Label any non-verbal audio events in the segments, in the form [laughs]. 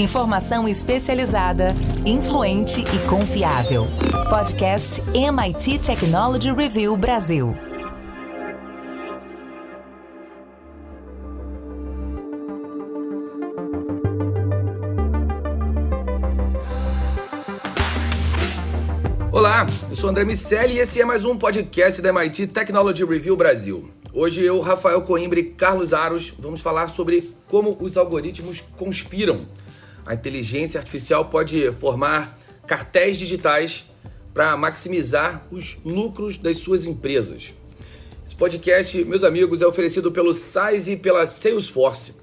Informação especializada, influente e confiável. Podcast MIT Technology Review Brasil. Olá, eu sou André Miceli e esse é mais um podcast da MIT Technology Review Brasil. Hoje eu, Rafael Coimbra e Carlos Aros vamos falar sobre como os algoritmos conspiram. A inteligência artificial pode formar cartéis digitais para maximizar os lucros das suas empresas. Esse podcast, meus amigos, é oferecido pelo Size e pela Salesforce.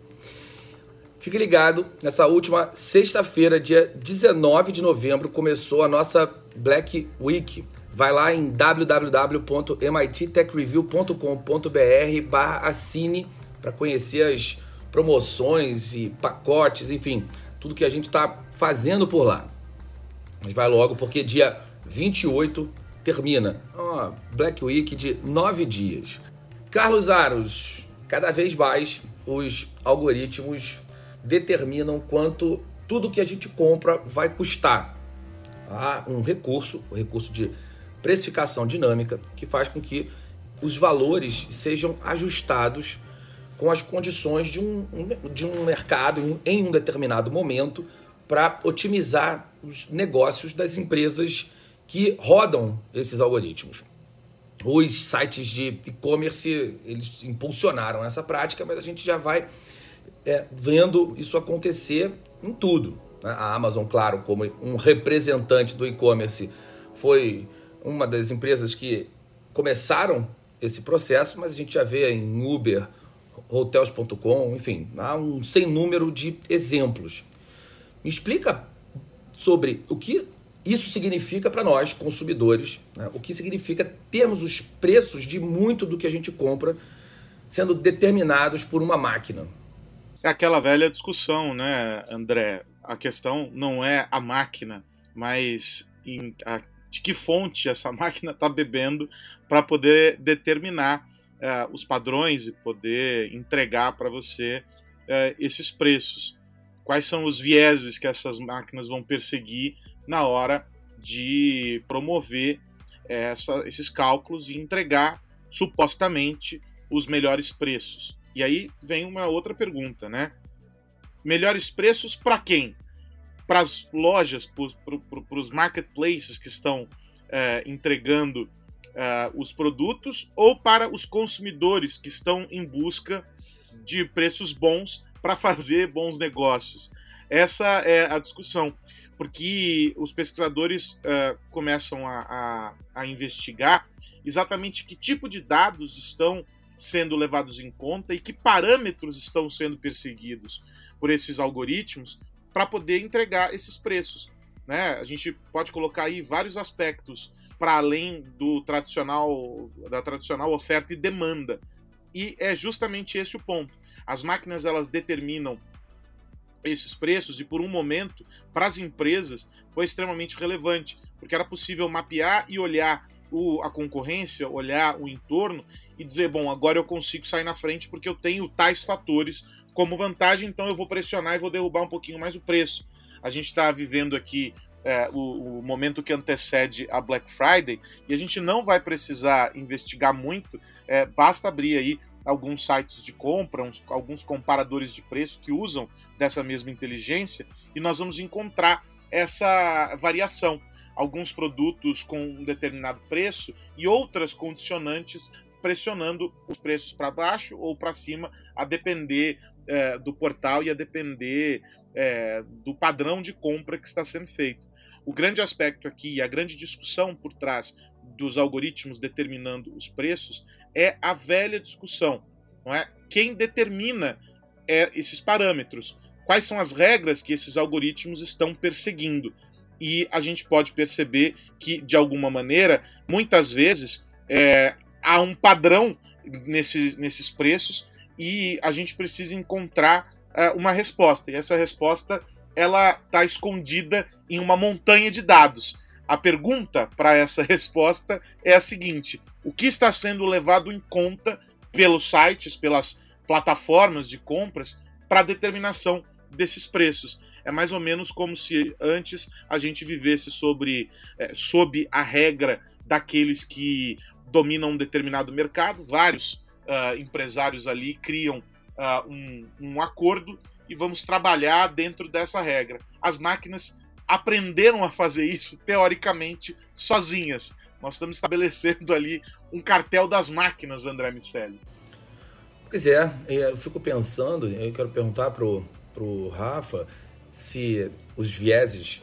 Fique ligado, nessa última sexta-feira, dia 19 de novembro, começou a nossa Black Week. Vai lá em www.mittechreview.com.br barra assine para conhecer as promoções e pacotes, enfim, tudo que a gente está fazendo por lá. Mas vai logo porque dia 28 termina. Uma Black Week de nove dias. Carlos Aros, cada vez mais os algoritmos determinam quanto tudo que a gente compra vai custar. Há um recurso, o recurso de precificação dinâmica, que faz com que os valores sejam ajustados com as condições de um, de um mercado em um determinado momento para otimizar os negócios das empresas que rodam esses algoritmos. Os sites de e-commerce eles impulsionaram essa prática, mas a gente já vai é, vendo isso acontecer em tudo. Né? A Amazon, claro, como um representante do e-commerce, foi uma das empresas que começaram esse processo, mas a gente já vê em Uber, Hotels.com, enfim, há um sem número de exemplos. Me explica sobre o que isso significa para nós, consumidores, né? o que significa termos os preços de muito do que a gente compra sendo determinados por uma máquina. É aquela velha discussão, né, André? A questão não é a máquina, mas em, a, de que fonte essa [laughs] máquina está bebendo para poder determinar uh, os padrões e poder entregar para você uh, esses preços. Quais são os vieses que essas máquinas vão perseguir na hora de promover essa, esses cálculos e entregar supostamente os melhores preços. E aí vem uma outra pergunta, né? Melhores preços para quem? Para as lojas, para os marketplaces que estão é, entregando é, os produtos ou para os consumidores que estão em busca de preços bons para fazer bons negócios? Essa é a discussão, porque os pesquisadores é, começam a, a, a investigar exatamente que tipo de dados estão sendo levados em conta e que parâmetros estão sendo perseguidos por esses algoritmos para poder entregar esses preços. Né? A gente pode colocar aí vários aspectos para além do tradicional da tradicional oferta e demanda. E é justamente esse o ponto. As máquinas elas determinam esses preços e por um momento para as empresas foi extremamente relevante, porque era possível mapear e olhar o, a concorrência, olhar o entorno e dizer, bom, agora eu consigo sair na frente porque eu tenho tais fatores como vantagem, então eu vou pressionar e vou derrubar um pouquinho mais o preço. A gente está vivendo aqui é, o, o, momento que antecede a Black Friday e a gente não vai precisar investigar muito, é, basta abrir aí alguns sites de compra, uns, alguns comparadores de preço que usam dessa mesma inteligência e nós vamos encontrar essa variação alguns produtos com um determinado preço e outras condicionantes pressionando os preços para baixo ou para cima, a depender é, do portal e a depender é, do padrão de compra que está sendo feito. O grande aspecto aqui, a grande discussão por trás dos algoritmos determinando os preços é a velha discussão, não é? Quem determina é, esses parâmetros? Quais são as regras que esses algoritmos estão perseguindo? e a gente pode perceber que, de alguma maneira, muitas vezes é, há um padrão nesses, nesses preços e a gente precisa encontrar é, uma resposta. E essa resposta ela está escondida em uma montanha de dados. A pergunta para essa resposta é a seguinte: o que está sendo levado em conta pelos sites, pelas plataformas de compras para determinação desses preços? É mais ou menos como se antes a gente vivesse sobre, é, sob a regra daqueles que dominam um determinado mercado. Vários uh, empresários ali criam uh, um, um acordo e vamos trabalhar dentro dessa regra. As máquinas aprenderam a fazer isso, teoricamente, sozinhas. Nós estamos estabelecendo ali um cartel das máquinas, André Miceli. Pois é, eu fico pensando, eu quero perguntar pro, pro Rafa se os vieses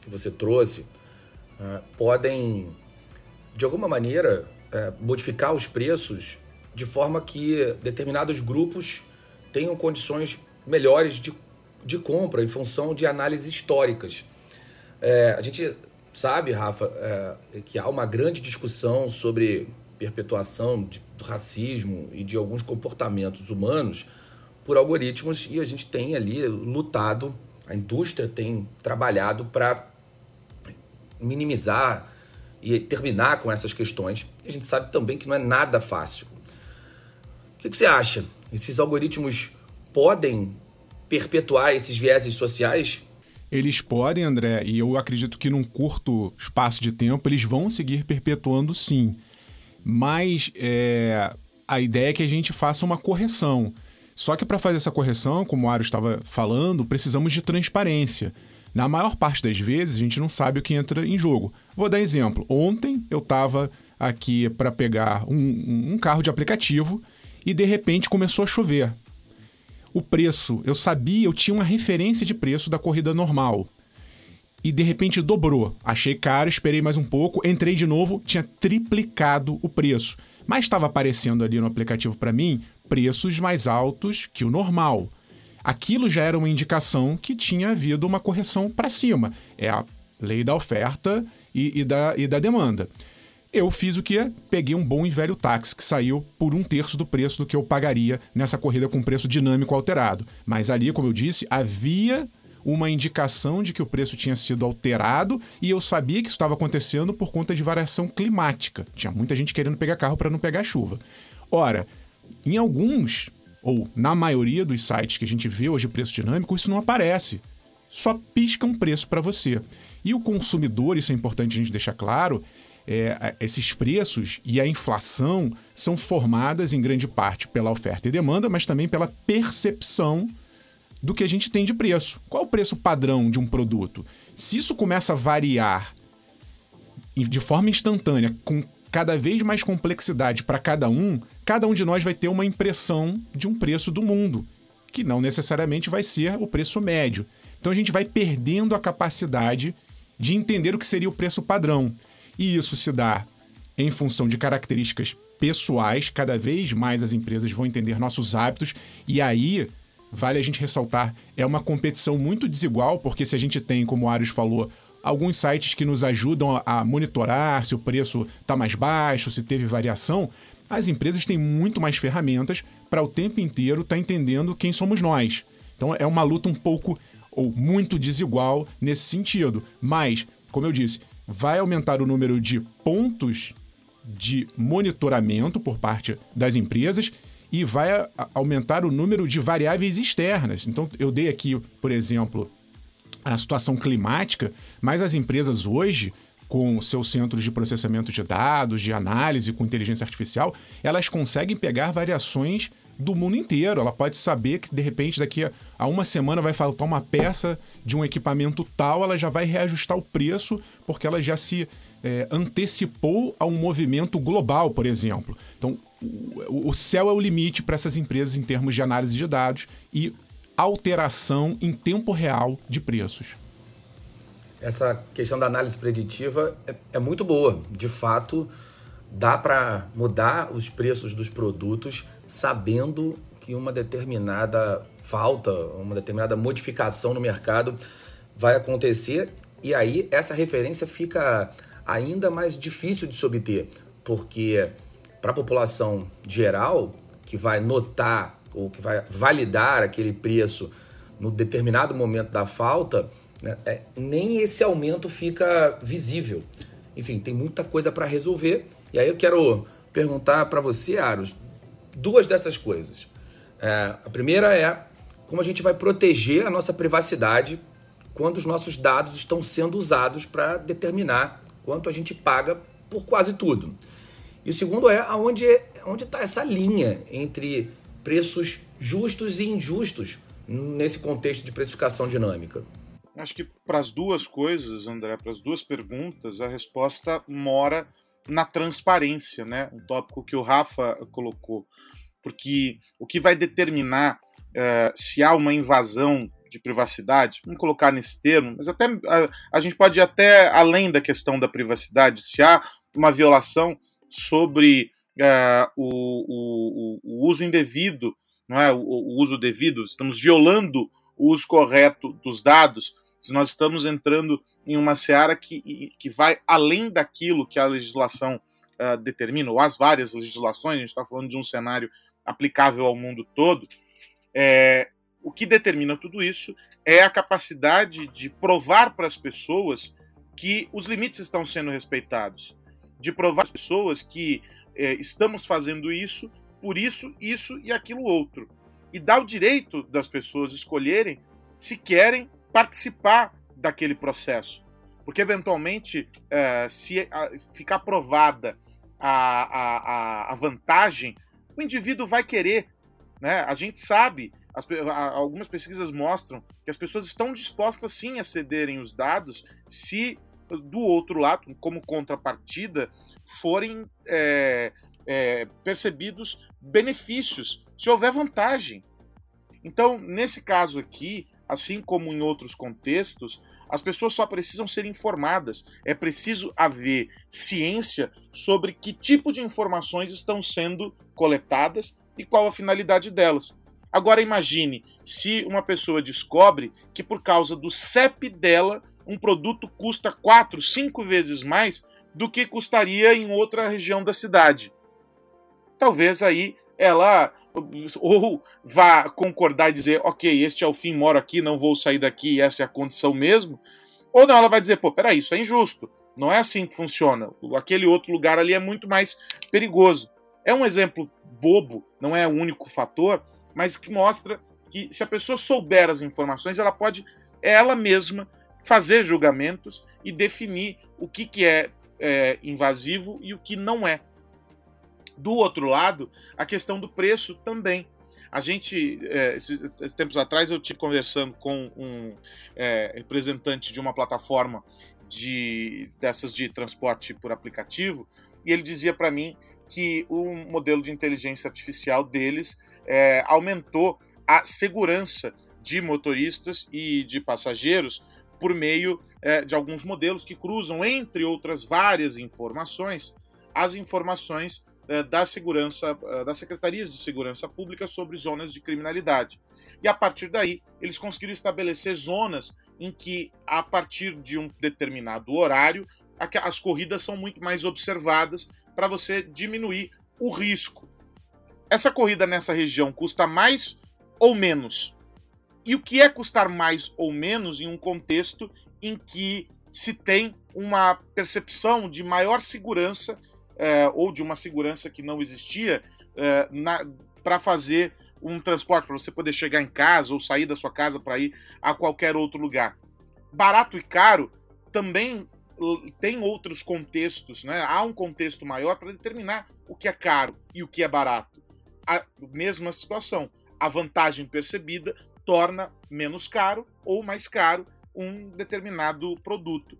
que você trouxe uh, podem, de alguma maneira, uh, modificar os preços de forma que determinados grupos tenham condições melhores de, de compra em função de análises históricas. É, a gente sabe, Rafa, é, que há uma grande discussão sobre perpetuação de, do racismo e de alguns comportamentos humanos por algoritmos e a gente tem ali lutado, a indústria tem trabalhado para minimizar e terminar com essas questões. A gente sabe também que não é nada fácil. O que, que você acha? Esses algoritmos podem perpetuar esses vieses sociais? Eles podem, André, e eu acredito que num curto espaço de tempo eles vão seguir perpetuando sim. Mas é, a ideia é que a gente faça uma correção. Só que para fazer essa correção, como o Ario estava falando, precisamos de transparência. Na maior parte das vezes, a gente não sabe o que entra em jogo. Vou dar exemplo. Ontem eu estava aqui para pegar um, um carro de aplicativo e de repente começou a chover. O preço, eu sabia, eu tinha uma referência de preço da corrida normal. E de repente dobrou. Achei caro, esperei mais um pouco, entrei de novo, tinha triplicado o preço. Mas estava aparecendo ali no aplicativo para mim preços mais altos que o normal. Aquilo já era uma indicação que tinha havido uma correção para cima. É a lei da oferta e, e, da, e da demanda. Eu fiz o que? Peguei um bom e velho táxi que saiu por um terço do preço do que eu pagaria nessa corrida com preço dinâmico alterado. Mas ali, como eu disse, havia uma indicação de que o preço tinha sido alterado e eu sabia que isso estava acontecendo por conta de variação climática. Tinha muita gente querendo pegar carro para não pegar chuva. Ora, em alguns, ou na maioria dos sites que a gente vê hoje preço dinâmico, isso não aparece. Só pisca um preço para você. E o consumidor, isso é importante a gente deixar claro, é, esses preços e a inflação são formadas em grande parte pela oferta e demanda, mas também pela percepção do que a gente tem de preço. Qual é o preço padrão de um produto? Se isso começa a variar de forma instantânea, com cada vez mais complexidade para cada um, cada um de nós vai ter uma impressão de um preço do mundo, que não necessariamente vai ser o preço médio. Então a gente vai perdendo a capacidade de entender o que seria o preço padrão. E isso se dá em função de características pessoais, cada vez mais as empresas vão entender nossos hábitos, e aí, vale a gente ressaltar, é uma competição muito desigual, porque se a gente tem, como o Arius falou, alguns sites que nos ajudam a monitorar se o preço está mais baixo, se teve variação, as empresas têm muito mais ferramentas para o tempo inteiro estar tá entendendo quem somos nós. Então é uma luta um pouco ou muito desigual nesse sentido. Mas, como eu disse, vai aumentar o número de pontos de monitoramento por parte das empresas e vai aumentar o número de variáveis externas. Então, eu dei aqui, por exemplo, a situação climática, mas as empresas hoje, com seus centros de processamento de dados, de análise com inteligência artificial, elas conseguem pegar variações do mundo inteiro. Ela pode saber que, de repente, daqui a uma semana vai faltar uma peça de um equipamento tal, ela já vai reajustar o preço, porque ela já se é, antecipou a um movimento global, por exemplo. Então, o, céu é o limite para essas empresas em termos de análise de dados e alteração em tempo real de preços. Essa questão da análise preditiva é, é muito boa. De fato, dá para mudar os preços dos produtos sabendo que uma determinada falta, uma determinada modificação no mercado vai acontecer e aí essa referência fica ainda mais difícil de se obter, porque para a população geral que vai notar ou que vai validar aquele preço no determinado momento da falta, né, é, nem esse aumento fica visível. Enfim, tem muita coisa para resolver. E aí eu quero perguntar para você, Aros, duas dessas coisas. É, a primeira é como a gente vai proteger a nossa privacidade quando os nossos dados estão sendo usados para determinar quanto a gente paga por quase tudo. E o segundo é aonde onde está essa linha entre preços justos e injustos nesse contexto de precificação dinâmica. Acho que para as duas coisas, André, para as duas perguntas, a resposta mora na transparência, né? Um tópico que o Rafa colocou. Porque o que vai determinar uh, se há uma invasão de privacidade, vamos colocar nesse termo, mas até a, a, gente pode ir até além da questão da privacidade, se há uma violação sobre uh, o, o, o, uso indevido, não é? o, o uso devido, estamos violando o uso correto dos dados, se nós estamos entrando em uma seara que, que vai além daquilo que a legislação uh, determina, ou as várias legislações, a gente está falando de um cenário aplicável ao mundo todo, é, o que determina tudo isso é a capacidade de provar para as pessoas que os limites estão sendo respeitados, de provar às pessoas que é, estamos fazendo isso por isso, isso e aquilo outro, e dar o direito das pessoas escolherem se querem participar daquele processo. Porque, eventualmente, é, se ficar provada a, a, a vantagem, o indivíduo vai querer. Né? A gente sabe, as, algumas pesquisas mostram que as pessoas estão dispostas sim a cederem os dados se do outro lado, como contrapartida, forem é, é, percebidos benefícios, se houver vantagem. Então, nesse caso aqui, assim como em outros contextos, as pessoas só precisam ser informadas. É preciso haver ciência sobre que tipo de informações estão sendo coletadas e qual a finalidade delas. Agora imagine se uma pessoa descobre que por causa do CEP dela um produto custa 4, 5 vezes mais do que custaria em outra região da cidade. Talvez aí ela ou vá concordar e dizer, ok, este é o fim, moro aqui, não vou sair daqui, essa é a condição mesmo, ou não, ela vai dizer, pô, peraí, isso é injusto, não é assim que funciona, aquele outro lugar ali é muito mais perigoso. É um exemplo bobo, não é o único fator, mas que mostra que se a pessoa souber as informações, ela pode ela mesma fazer julgamentos e definir o que, que é, é invasivo e o que não é. Do outro lado, a questão do preço também. A gente, é, esses, tempos atrás, eu tive conversando com um é, representante de uma plataforma de dessas de transporte por aplicativo e ele dizia para mim que o modelo de inteligência artificial deles é, aumentou a segurança de motoristas e de passageiros por meio é, de alguns modelos que cruzam, entre outras várias informações, as informações da segurança, é, das secretarias de segurança pública sobre zonas de criminalidade. E a partir daí, eles conseguiram estabelecer zonas em que, a partir de um determinado horário, as corridas são muito mais observadas para você diminuir o risco. Essa corrida nessa região custa mais ou menos? E o que é custar mais ou menos em um contexto em que se tem uma percepção de maior segurança é, ou de uma segurança que não existia é, para fazer um transporte, para você poder chegar em casa ou sair da sua casa para ir a qualquer outro lugar. Barato e caro também tem outros contextos, né? há um contexto maior para determinar o que é caro e o que é barato. A mesma situação, a vantagem percebida torna menos caro ou mais caro um determinado produto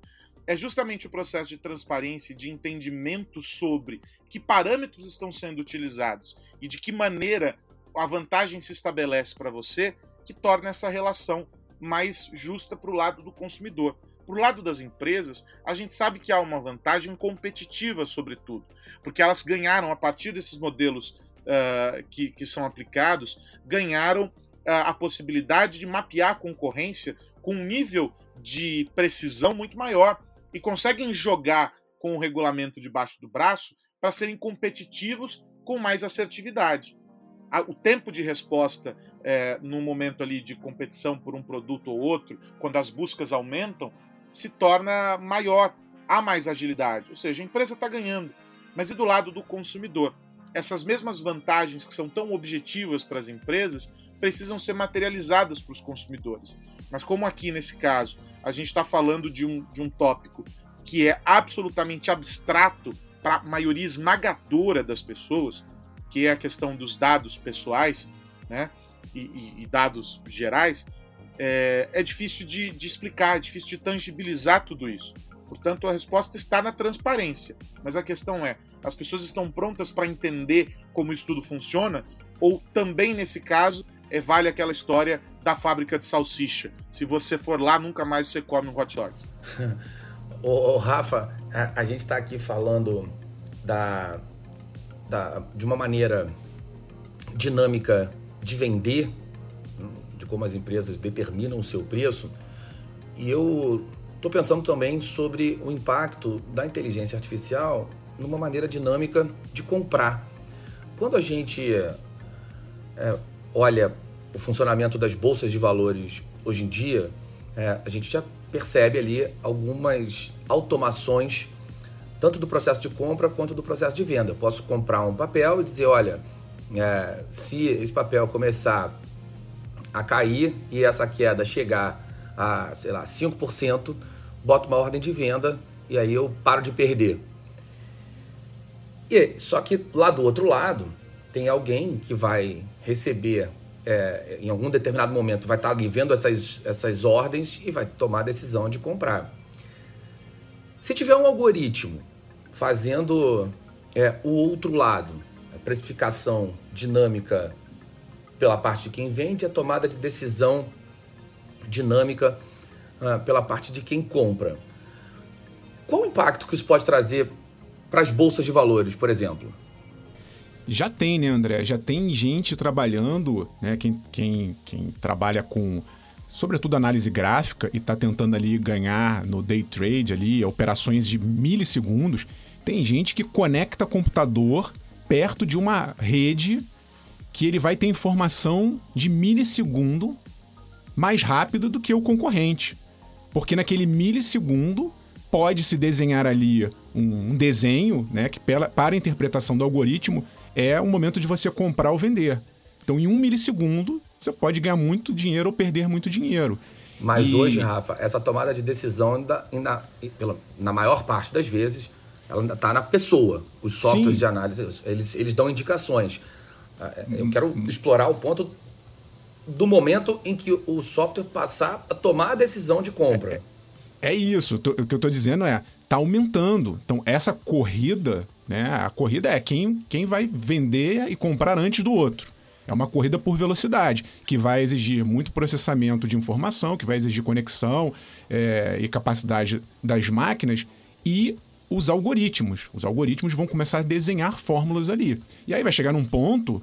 é justamente o processo de transparência e de entendimento sobre que parâmetros estão sendo utilizados e de que maneira a vantagem se estabelece para você que torna essa relação mais justa para o lado do consumidor. Para o lado das empresas, a gente sabe que há uma vantagem competitiva, sobretudo, porque elas ganharam, a partir desses modelos uh, que, que são aplicados, ganharam uh, a possibilidade de mapear a concorrência com um nível de precisão muito maior e conseguem jogar com o regulamento debaixo do braço para serem competitivos com mais assertividade. O tempo de resposta é, no momento ali de competição por um produto ou outro, quando as buscas aumentam, se torna maior, há mais agilidade. Ou seja, a empresa está ganhando. Mas e do lado do consumidor? Essas mesmas vantagens que são tão objetivas para as empresas precisam ser materializadas para os consumidores. Mas como aqui nesse caso a gente está falando de um, de um tópico que é absolutamente abstrato para a maioria esmagadora das pessoas, que é a questão dos dados pessoais, né? E, e, e dados gerais, é, é difícil de, de, explicar, é difícil de tangibilizar tudo isso. Portanto, a resposta está na transparência. Mas a questão é: as pessoas estão prontas para entender como isso tudo funciona? Ou também, nesse caso, é, vale aquela história da fábrica de salsicha? Se você for lá, nunca mais você come um hot dog. [laughs] ô, ô, Rafa, a, a gente está aqui falando da, da, de uma maneira dinâmica de vender como as empresas determinam o seu preço. E eu estou pensando também sobre o impacto da inteligência artificial numa maneira dinâmica de comprar. Quando a gente é, olha o funcionamento das bolsas de valores hoje em dia, é, a gente já percebe ali algumas automações, tanto do processo de compra quanto do processo de venda. Eu posso comprar um papel e dizer: olha, é, se esse papel começar a cair e essa queda chegar a, sei lá, 5%, boto uma ordem de venda e aí eu paro de perder. E, só que lá do outro lado, tem alguém que vai receber, é, em algum determinado momento, vai estar ali vendo essas, essas ordens e vai tomar a decisão de comprar. Se tiver um algoritmo fazendo é, o outro lado, a precificação dinâmica pela parte de quem vende, a tomada de decisão dinâmica uh, pela parte de quem compra. Qual o impacto que isso pode trazer para as bolsas de valores, por exemplo? Já tem, né, André? Já tem gente trabalhando, né? Quem, quem, quem trabalha com, sobretudo, análise gráfica e está tentando ali ganhar no day trade ali, operações de milissegundos. Tem gente que conecta computador perto de uma rede que ele vai ter informação de milissegundo mais rápido do que o concorrente. Porque naquele milissegundo pode se desenhar ali um, desenho, né, que pela, para a interpretação do algoritmo é o momento de você comprar ou vender. Então, em um milissegundo, você pode ganhar muito dinheiro ou perder muito dinheiro. Mas e... hoje, Rafa, essa tomada de decisão ainda, ainda pela, na maior parte das vezes, ela ainda está na pessoa. Os softwares Sim. de análise, eles, eles dão indicações. Eu quero explorar o ponto do momento em que o software passar a tomar a decisão de compra. É, é isso. O que eu estou dizendo é, está aumentando. Então, essa corrida, né? A corrida é quem, quem vai vender e comprar antes do outro. É uma corrida por velocidade, que vai exigir muito processamento de informação, que vai exigir conexão é, e capacidade das máquinas e os algoritmos. Os algoritmos vão começar a desenhar fórmulas ali. E aí vai chegar num ponto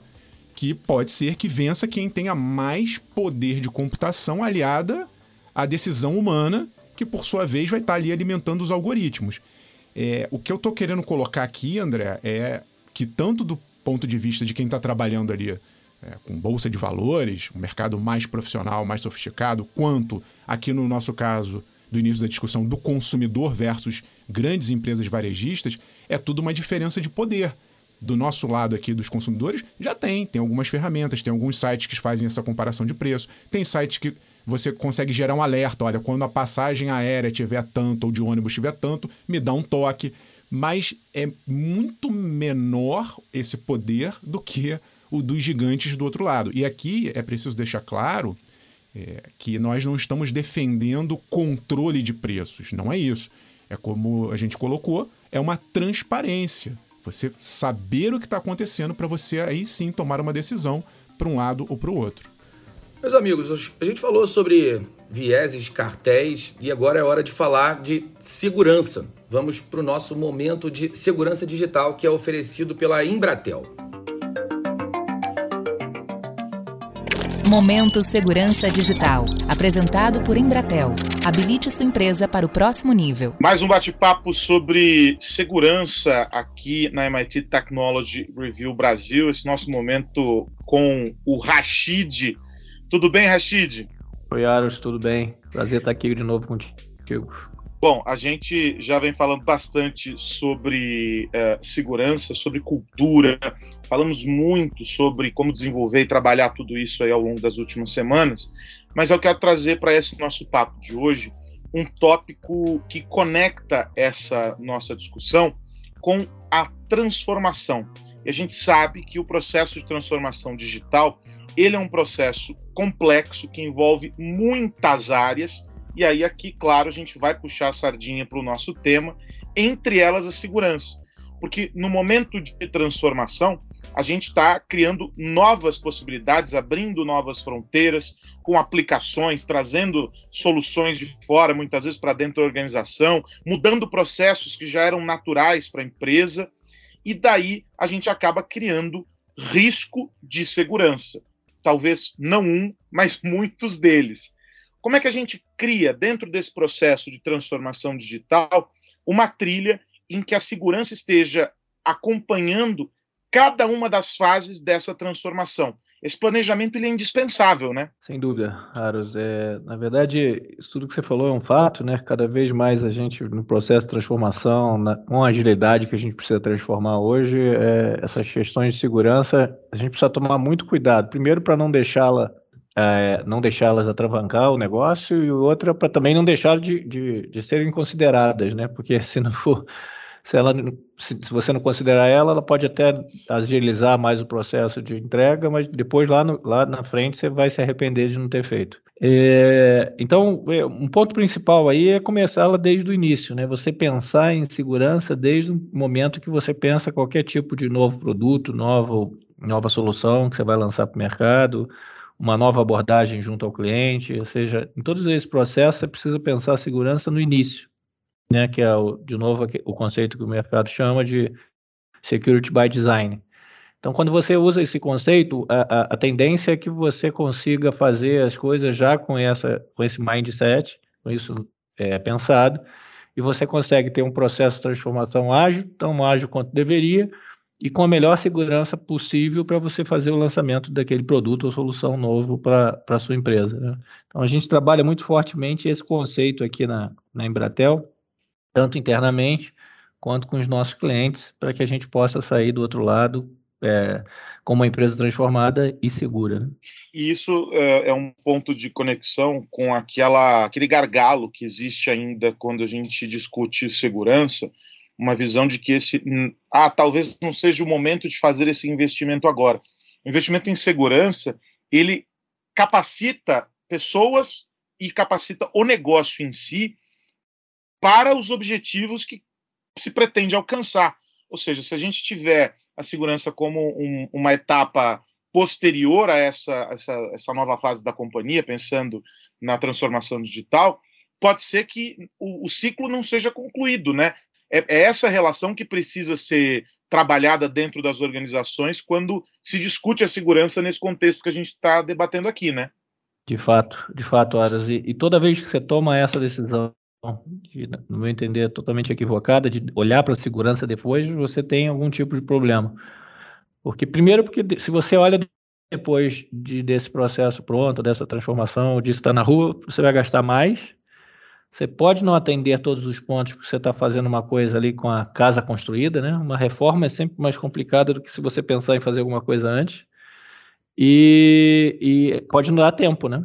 que pode ser que vença quem tenha mais poder de computação aliada à decisão humana, que por sua vez vai estar ali alimentando os algoritmos. É, o que eu estou querendo colocar aqui, André, é que tanto do ponto de vista de quem está trabalhando ali é, com bolsa de valores, um mercado mais profissional, mais sofisticado, quanto aqui no nosso caso do início da discussão do consumidor versus grandes empresas varejistas, é tudo uma diferença de poder. Do nosso lado aqui dos consumidores, já tem, tem algumas ferramentas, tem alguns sites que fazem essa comparação de preço, tem sites que você consegue gerar um alerta, olha, quando a passagem aérea tiver tanto ou de ônibus tiver tanto, me dá um toque, mas é muito menor esse poder do que o dos gigantes do outro lado. E aqui é preciso deixar claro é, que nós não estamos defendendo controle de preços, não é isso. É como a gente colocou, é uma transparência. Você saber o que está acontecendo para você aí sim tomar uma decisão para um lado ou para o outro. Meus amigos, a gente falou sobre vieses, cartéis e agora é hora de falar de segurança. Vamos para o nosso momento de segurança digital que é oferecido pela Embratel. Momento Segurança Digital, apresentado por Embratel. Habilite sua empresa para o próximo nível. Mais um bate-papo sobre segurança aqui na MIT Technology Review Brasil. Esse nosso momento com o Rashid. Tudo bem, Rashid? Oi, Aros, tudo bem? Prazer estar aqui de novo contigo. Bom, a gente já vem falando bastante sobre é, segurança, sobre cultura, falamos muito sobre como desenvolver e trabalhar tudo isso aí ao longo das últimas semanas, mas eu quero trazer para esse nosso papo de hoje um tópico que conecta essa nossa discussão com a transformação. E a gente sabe que o processo de transformação digital ele é um processo complexo que envolve muitas áreas e aí, aqui, claro, a gente vai puxar a sardinha para o nosso tema, entre elas a segurança. Porque no momento de transformação, a gente está criando novas possibilidades, abrindo novas fronteiras, com aplicações, trazendo soluções de fora, muitas vezes para dentro da organização, mudando processos que já eram naturais para a empresa, e daí a gente acaba criando risco de segurança. Talvez não um, mas muitos deles. Como é que a gente cria, dentro desse processo de transformação digital, uma trilha em que a segurança esteja acompanhando cada uma das fases dessa transformação? Esse planejamento ele é indispensável, né? Sem dúvida, Aros. É, na verdade, isso tudo que você falou é um fato, né? Cada vez mais a gente, no processo de transformação, na, com a agilidade que a gente precisa transformar hoje, é, essas questões de segurança, a gente precisa tomar muito cuidado. Primeiro, para não deixá-la é, não deixá-las atravancar o negócio e outra para também não deixar de, de, de, serem consideradas, né? Porque [laughs] se não for, se ela, se, se, você não considerar ela, ela pode até agilizar mais o processo de entrega, mas depois lá, no, lá na frente você vai se arrepender de não ter feito. É, então, é, um ponto principal aí é começá-la desde o início, né? Você pensar em segurança desde o momento que você pensa qualquer tipo de novo produto, novo, nova solução que você vai lançar para o mercado uma nova abordagem junto ao cliente, ou seja, em todos esses processos você precisa pensar segurança no início, né, que é, o, de novo, o conceito que o mercado chama de security by design. Então, quando você usa esse conceito, a, a, a tendência é que você consiga fazer as coisas já com, essa, com esse mindset, com isso é, pensado, e você consegue ter um processo de transformação ágil, tão ágil quanto deveria, e com a melhor segurança possível para você fazer o lançamento daquele produto ou solução novo para a sua empresa. Né? Então, a gente trabalha muito fortemente esse conceito aqui na, na Embratel, tanto internamente quanto com os nossos clientes, para que a gente possa sair do outro lado é, como uma empresa transformada e segura. Né? E isso é, é, um ponto de conexão com aquela, aquele gargalo que existe ainda quando a gente discute segurança, uma visão de que esse ah talvez não seja o momento de fazer esse investimento agora. O investimento em segurança ele capacita pessoas e capacita o negócio em si para os objetivos que se pretende alcançar. Ou seja, se a gente tiver a segurança como um, uma etapa posterior a essa, essa, essa nova fase da companhia, pensando na transformação digital, pode ser que o, o ciclo não seja concluído, né? é, é essa relação que precisa ser trabalhada dentro das organizações quando se discute a segurança nesse contexto que a gente está debatendo aqui, né? De fato, de fato, Aras. E, e, toda vez que você toma essa decisão, que, no meu entender, é totalmente equivocada, de olhar para a segurança depois, você tem algum tipo de problema. Porque, primeiro, porque se você olha depois de, desse processo pronto, dessa transformação, de estar na rua, você vai gastar mais, você pode não atender todos os pontos porque você está fazendo uma coisa ali com a casa construída, né? Uma reforma é sempre mais complicada do que se você pensar em fazer alguma coisa antes. E, e pode não dar tempo, né?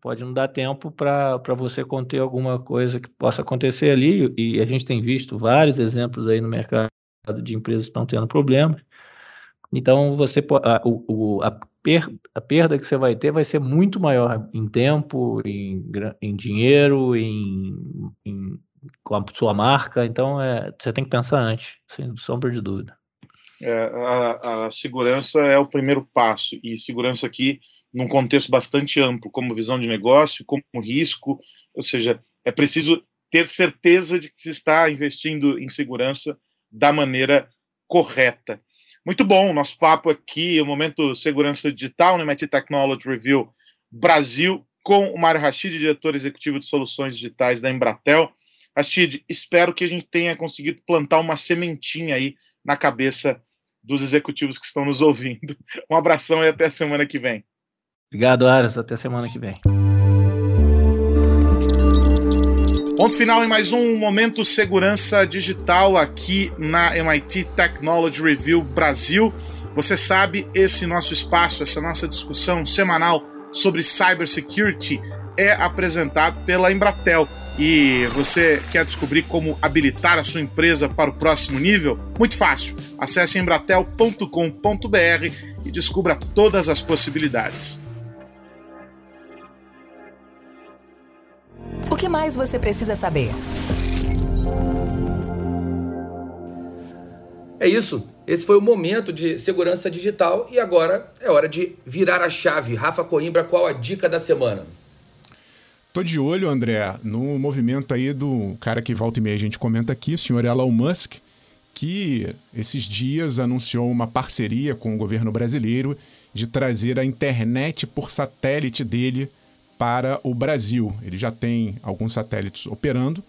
Pode não dar tempo para você conter alguma coisa que possa acontecer ali. E a gente tem visto vários exemplos aí no mercado de empresas que estão tendo problemas. Então, você a, o, a, per, a perda que você vai ter vai ser muito maior em tempo, em, em dinheiro, em, em, com a sua marca. Então, é, você tem que pensar antes, sem sombra de dúvida. É, a, a, segurança é o primeiro passo, e segurança aqui num contexto bastante amplo, como visão de negócio, como risco, ou seja, é preciso ter certeza de que se está investindo em segurança da maneira correta. Muito bom, nosso papo aqui, o momento segurança digital no MIT Technology Review Brasil, com o Mário Rachid, diretor executivo de soluções digitais da Embratel. Rachid, espero que a gente tenha conseguido plantar uma sementinha aí na cabeça dos executivos que estão nos ouvindo. Um abração e até a semana que vem. Obrigado, Aras. Até semana que vem. Ponto final em mais um Momento Segurança Digital aqui na MIT Technology Review Brasil. Você sabe, esse nosso espaço, essa nossa discussão semanal sobre cybersecurity é apresentado pela Embratel. E você quer descobrir como habilitar a sua empresa para o próximo nível? Muito fácil. Acesse embratel.com.br e descubra todas as possibilidades. O que mais você precisa saber? É isso. Esse foi o momento de segurança digital e agora é hora de virar a chave. Rafa Coimbra, qual a dica da semana? Tô de olho, André, no movimento aí do cara que volta e meia a gente comenta aqui, o senhor Elon Musk, que esses dias anunciou uma parceria com o governo brasileiro de trazer a internet por satélite dele para o Brasil. Ele já tem alguns satélites operando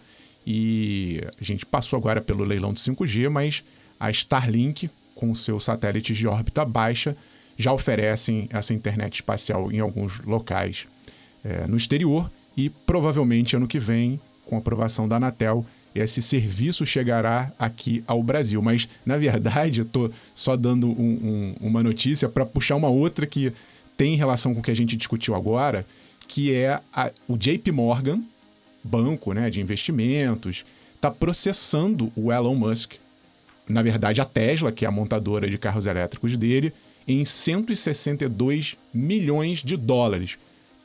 e a gente passou agora pelo leilão do 5G, mas a Starlink, com seus satélites de órbita baixa, já oferecem essa internet espacial em alguns locais é, no exterior e provavelmente ano que vem, com aprovação da Anatel, esse serviço chegará aqui ao Brasil. Mas, na verdade, eu estou só dando um, um, uma notícia para puxar uma outra que tem relação com o que a gente discutiu agora, que é a, o JP Morgan, banco né, de investimentos, está processando o Elon Musk, na verdade a Tesla, que é a montadora de carros elétricos dele, em 162 milhões de dólares.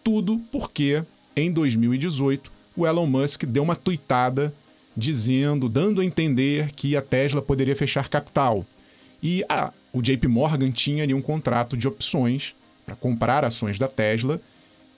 Tudo porque, em 2018, o Elon Musk deu uma tuitada dizendo, dando a entender que a Tesla poderia fechar capital. E a, o JP Morgan tinha ali um contrato de opções para comprar ações da Tesla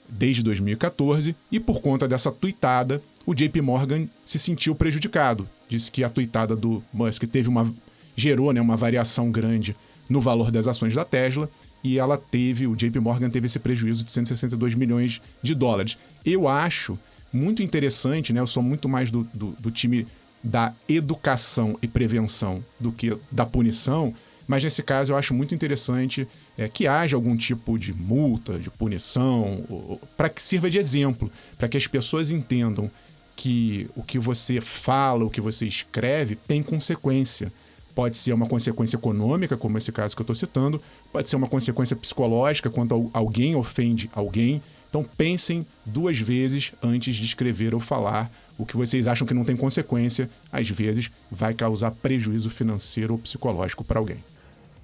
desde 2014 e por conta dessa tuitada, o JP Morgan se sentiu prejudicado. Disse que a tuitada do Musk teve uma gerou né, uma variação grande no valor das ações da Tesla e ela teve, o JP Morgan teve esse prejuízo de 162 milhões de dólares. Eu acho muito interessante, né? Eu sou muito mais do, do, do time da educação e prevenção do que da punição, mas nesse caso eu acho muito interessante é, que haja algum tipo de multa, de punição, para que sirva de exemplo, para que as pessoas entendam que o que você fala, o que você escreve tem consequência. Pode ser uma consequência econômica, como esse caso que eu estou citando, pode ser uma consequência psicológica quando alguém ofende alguém. Então pensem duas vezes antes de escrever ou falar. O que vocês acham que não tem consequência, às vezes vai causar prejuízo financeiro ou psicológico para alguém.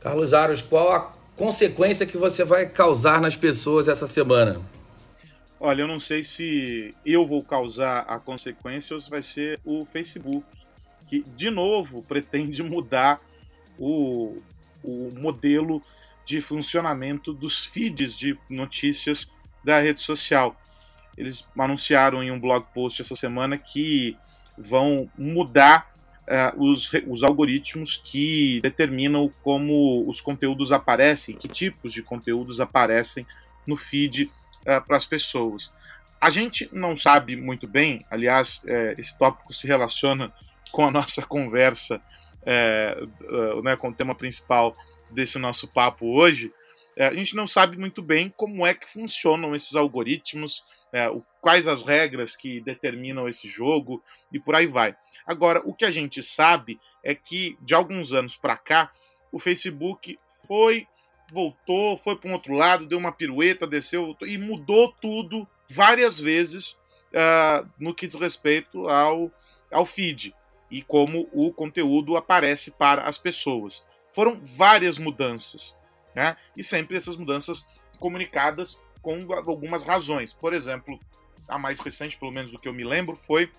Carlos Aros, qual a consequência que você vai causar nas pessoas essa semana? Olha, eu não sei se eu vou causar a consequência ou se vai ser o Facebook, que de novo pretende mudar o, o modelo de funcionamento dos feeds de notícias da rede social. Eles anunciaram em um blog post essa semana que vão mudar uh, os, os algoritmos que determinam como os conteúdos aparecem, que tipos de conteúdos aparecem no feed uh, para as pessoas. A gente não sabe muito bem, aliás, uh, esse tópico se relaciona com a nossa [laughs] conversa, né, com o tema principal desse nosso papo hoje. a gente não sabe muito bem como é que funcionam esses algoritmos, quais as regras que determinam esse jogo e por aí vai. Agora, o que a gente sabe é que de alguns anos para cá, o Facebook foi, voltou, foi para um outro lado, deu uma pirueta, desceu voltou, e mudou tudo várias vezes uh, no que diz respeito ao, ao feed e como o conteúdo aparece para as pessoas. Foram várias mudanças, né? E sempre essas mudanças comunicadas com algumas razões. Por exemplo, a mais recente, pelo menos do que eu me lembro, foi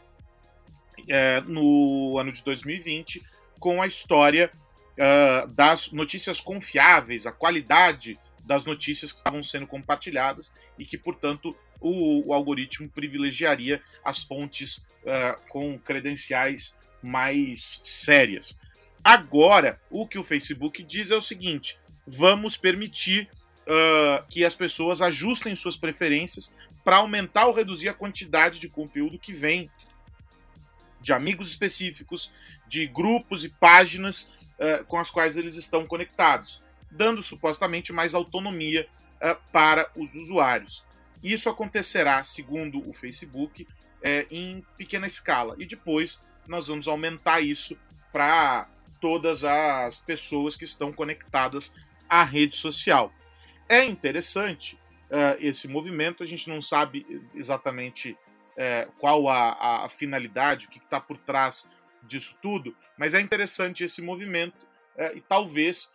é, no ano de 2020 com a história uh, das notícias confiáveis, a qualidade das notícias que estavam sendo compartilhadas e que, portanto, o, o algoritmo privilegiaria as fontes uh, com credenciais mais sérias. Agora, o que o Facebook diz é o seguinte: vamos permitir uh, que as pessoas ajustem suas preferências para aumentar ou reduzir a quantidade de conteúdo que vem de amigos específicos, de grupos e páginas uh, com as quais eles estão conectados, dando supostamente mais autonomia uh, para os usuários. Isso acontecerá, segundo o Facebook, é, em pequena escala. E depois nós vamos aumentar isso para todas as pessoas que estão conectadas à rede social. É interessante uh, esse movimento, a gente não sabe exatamente uh, qual a, a, finalidade, o que está por trás disso tudo, mas é interessante esse movimento uh, e talvez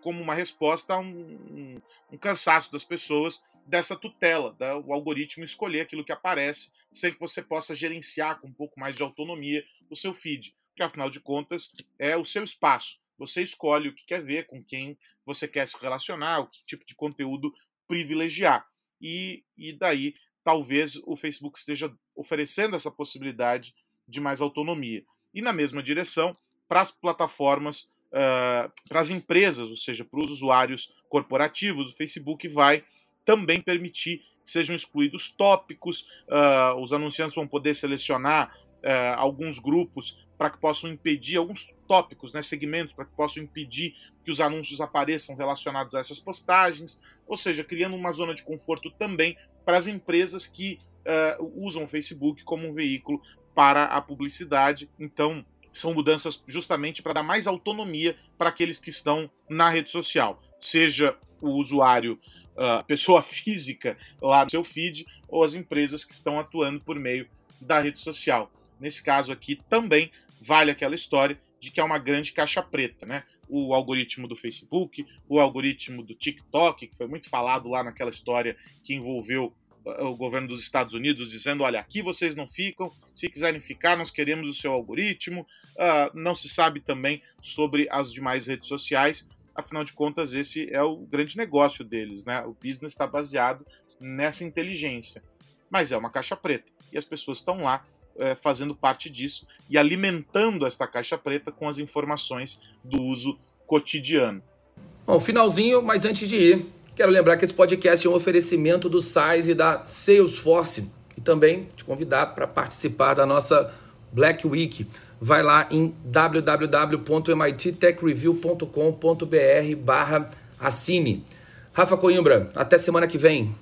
como uma resposta a um, um, um, cansaço das pessoas dessa tutela, da, o algoritmo escolher aquilo que aparece, sem que você possa gerenciar com um pouco mais de autonomia o seu feed, porque afinal de contas é o seu espaço. Você escolhe o que quer ver, com quem você quer se relacionar, o que tipo de conteúdo privilegiar. E, e daí talvez o Facebook esteja oferecendo essa possibilidade de mais autonomia. E na mesma direção, para as plataformas, uh, para as empresas, ou seja, para os usuários corporativos, o Facebook vai também permitir que sejam excluídos tópicos, uh, os anunciantes vão poder selecionar uh, alguns grupos para que possam impedir alguns tópicos, né, segmentos, para que possam impedir que os anúncios apareçam relacionados a essas postagens, ou seja, criando uma zona de conforto também para as empresas que uh, usam o Facebook como um veículo para a publicidade. Então, são mudanças justamente para dar mais autonomia para aqueles que estão na rede social, seja o usuário, pessoa [laughs] física lá no seu feed, ou as empresas que estão atuando por meio da rede social. Nesse caso aqui também vale aquela história de que é uma grande caixa preta, né? O algoritmo do Facebook, o algoritmo do TikTok, que foi muito falado lá naquela história que envolveu uh, o governo dos Estados Unidos dizendo: olha, aqui vocês não ficam, se quiserem ficar, nós queremos o seu algoritmo. Uh, não se sabe também sobre as demais redes sociais, afinal de contas, esse é o grande negócio deles, né? O business está baseado nessa inteligência. Mas é uma caixa preta e as pessoas estão lá é, fazendo parte disso e alimentando esta caixa preta com as informações do uso cotidiano. Bom, finalzinho, mas antes de ir, quero lembrar que esse podcast é um oferecimento do SAIS e da Salesforce e também te convidar para participar da nossa Black Week. Vai lá em www.mittechreview.com.br barra assine. Rafa Coimbra, até semana que vem.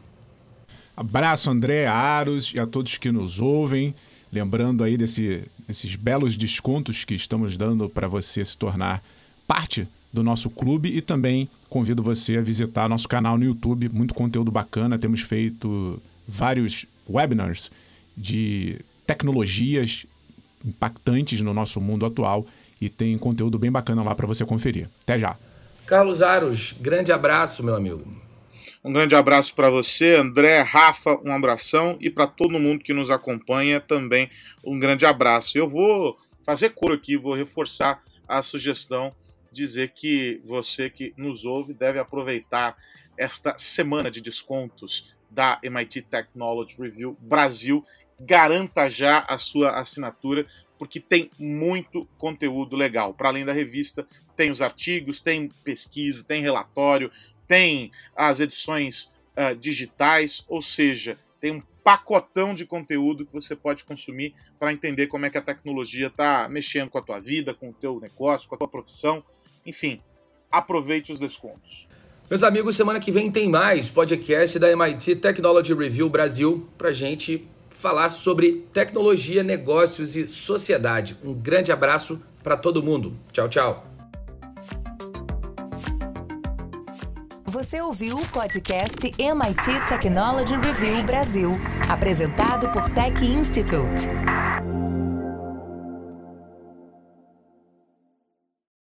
Abraço, André, Aros e a todos que nos ouvem. Lembrando aí desse, desses belos descontos que estamos dando para você se tornar parte do nosso clube e também convido você a visitar nosso canal no YouTube, muito conteúdo bacana. Temos feito vários webinars de tecnologias impactantes no nosso mundo atual e tem conteúdo bem bacana lá para você conferir. Até já. Carlos Aros, grande abraço, meu amigo. Um grande abraço para você, André, Rafa, um abração e para todo mundo que nos acompanha também um grande abraço. Eu vou fazer cor aqui, vou reforçar a sugestão, dizer que você que nos ouve deve aproveitar esta semana de descontos da MIT Technology Review Brasil. Garanta já a sua assinatura, porque tem muito conteúdo legal. Para além da revista, tem os artigos, tem pesquisa, tem relatório, tem as edições uh, digitais, ou seja, tem um pacotão de conteúdo que você pode consumir para entender como é que a tecnologia está mexendo com a tua vida, com o teu negócio, com a tua profissão. Enfim, aproveite os descontos. Meus amigos, semana que vem tem mais podcast da MIT Technology Review Brasil para gente falar sobre tecnologia, negócios e sociedade. Um grande abraço para todo mundo. Tchau, tchau. Você ouviu o podcast MIT Technology Review Brasil, apresentado por Tech Institute.